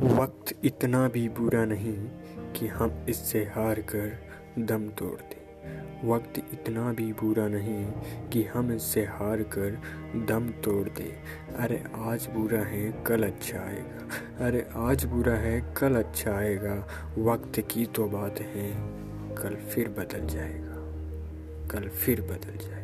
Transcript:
वक्त इतना भी बुरा नहीं कि हम इससे हार कर दम तोड़ दें। वक्त इतना भी बुरा नहीं कि हम इससे हार कर दम तोड़ दें। अरे आज बुरा है, कल अच्छा आएगा। अरे आज बुरा है, कल अच्छा आएगा। वक्त की तो बात है, कल फिर बदल जाएगा। कल फिर बदल जाएगा।